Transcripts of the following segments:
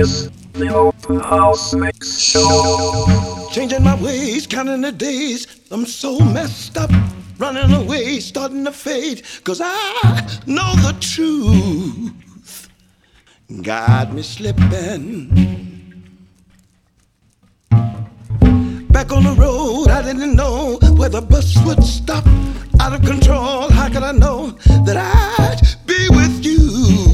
the open house mix show. Changing my ways, counting the days. I'm so messed up, running away, starting to fade. Cause I know the truth. Got me slipping. Back on the road, I didn't know where the bus would stop. Out of control, how could I know that I'd be with you?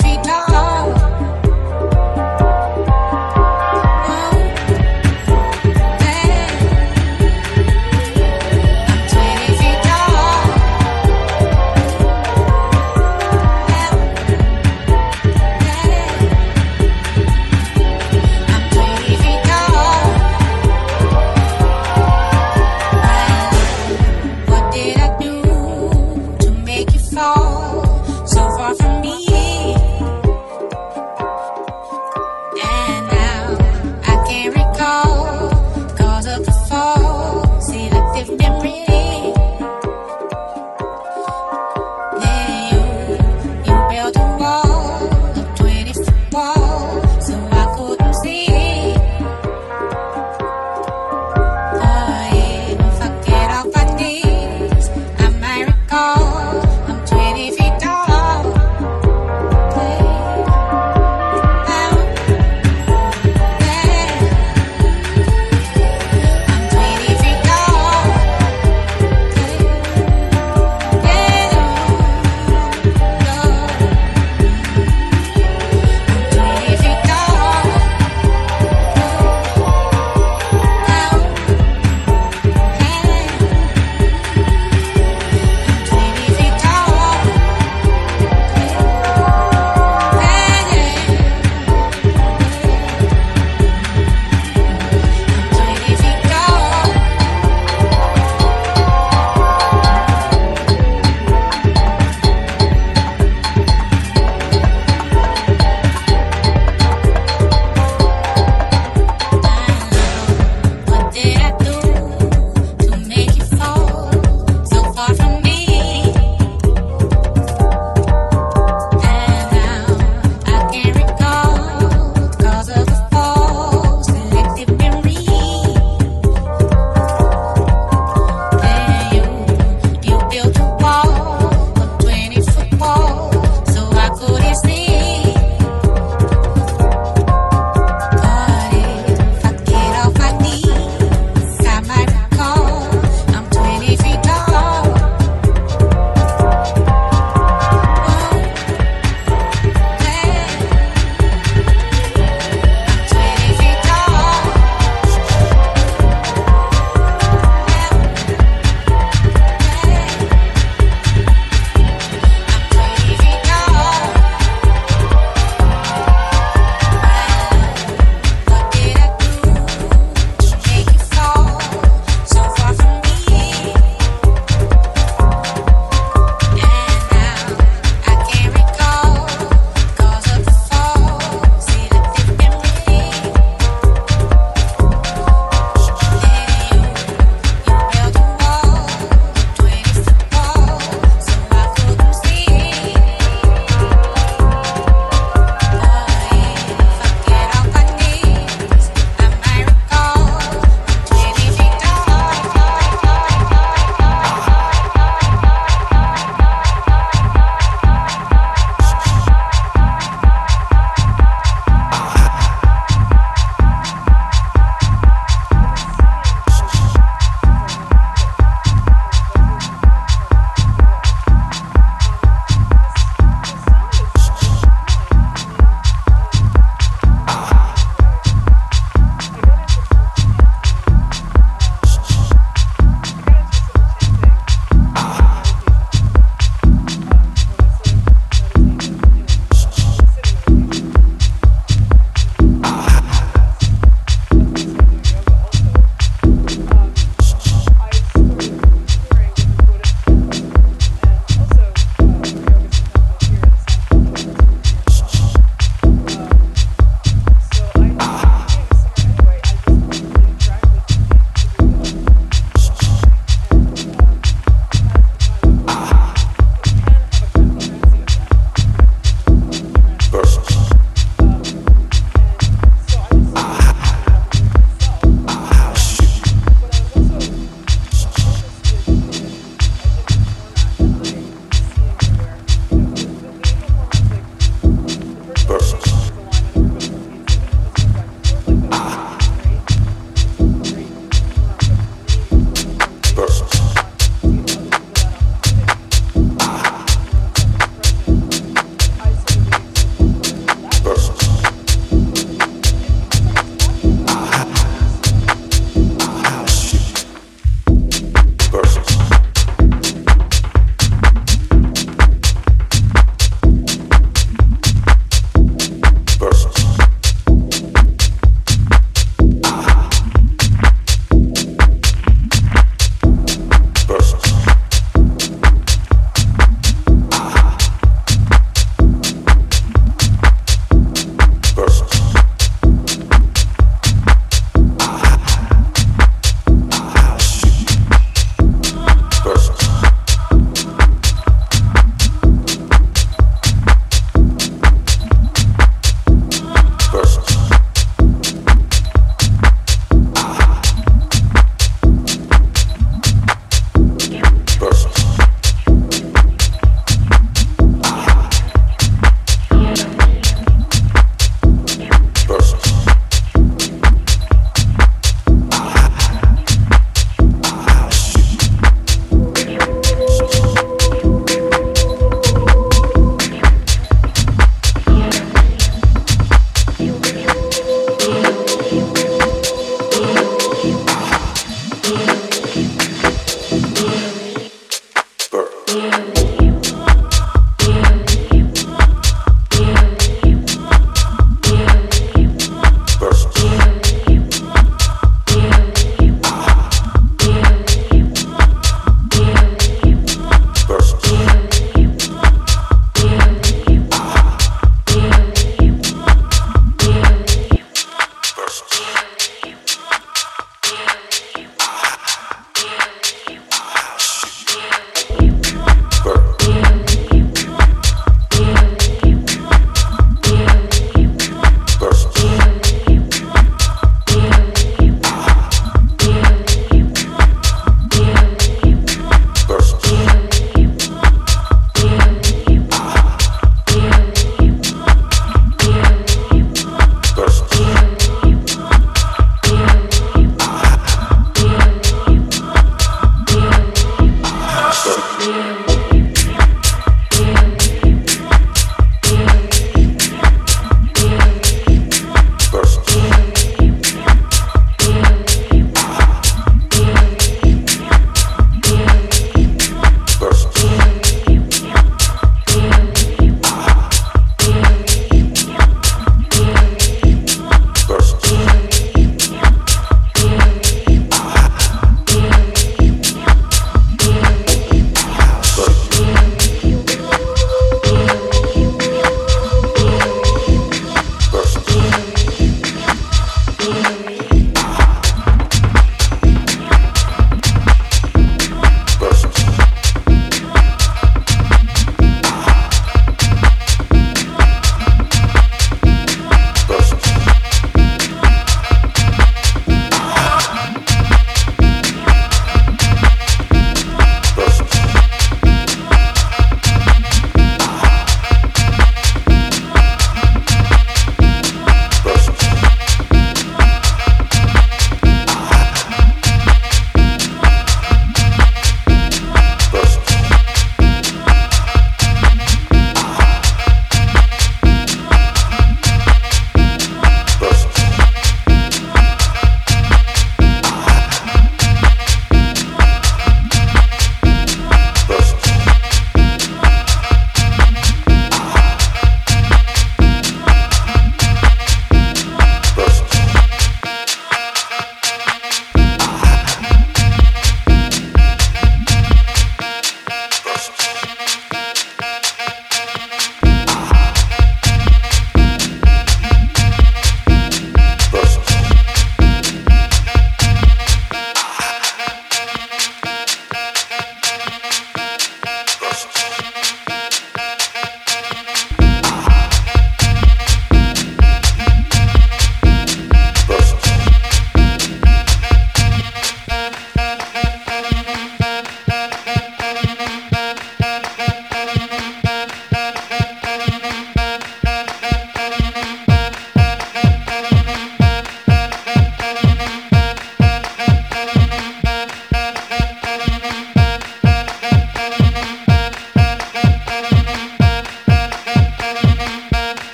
So far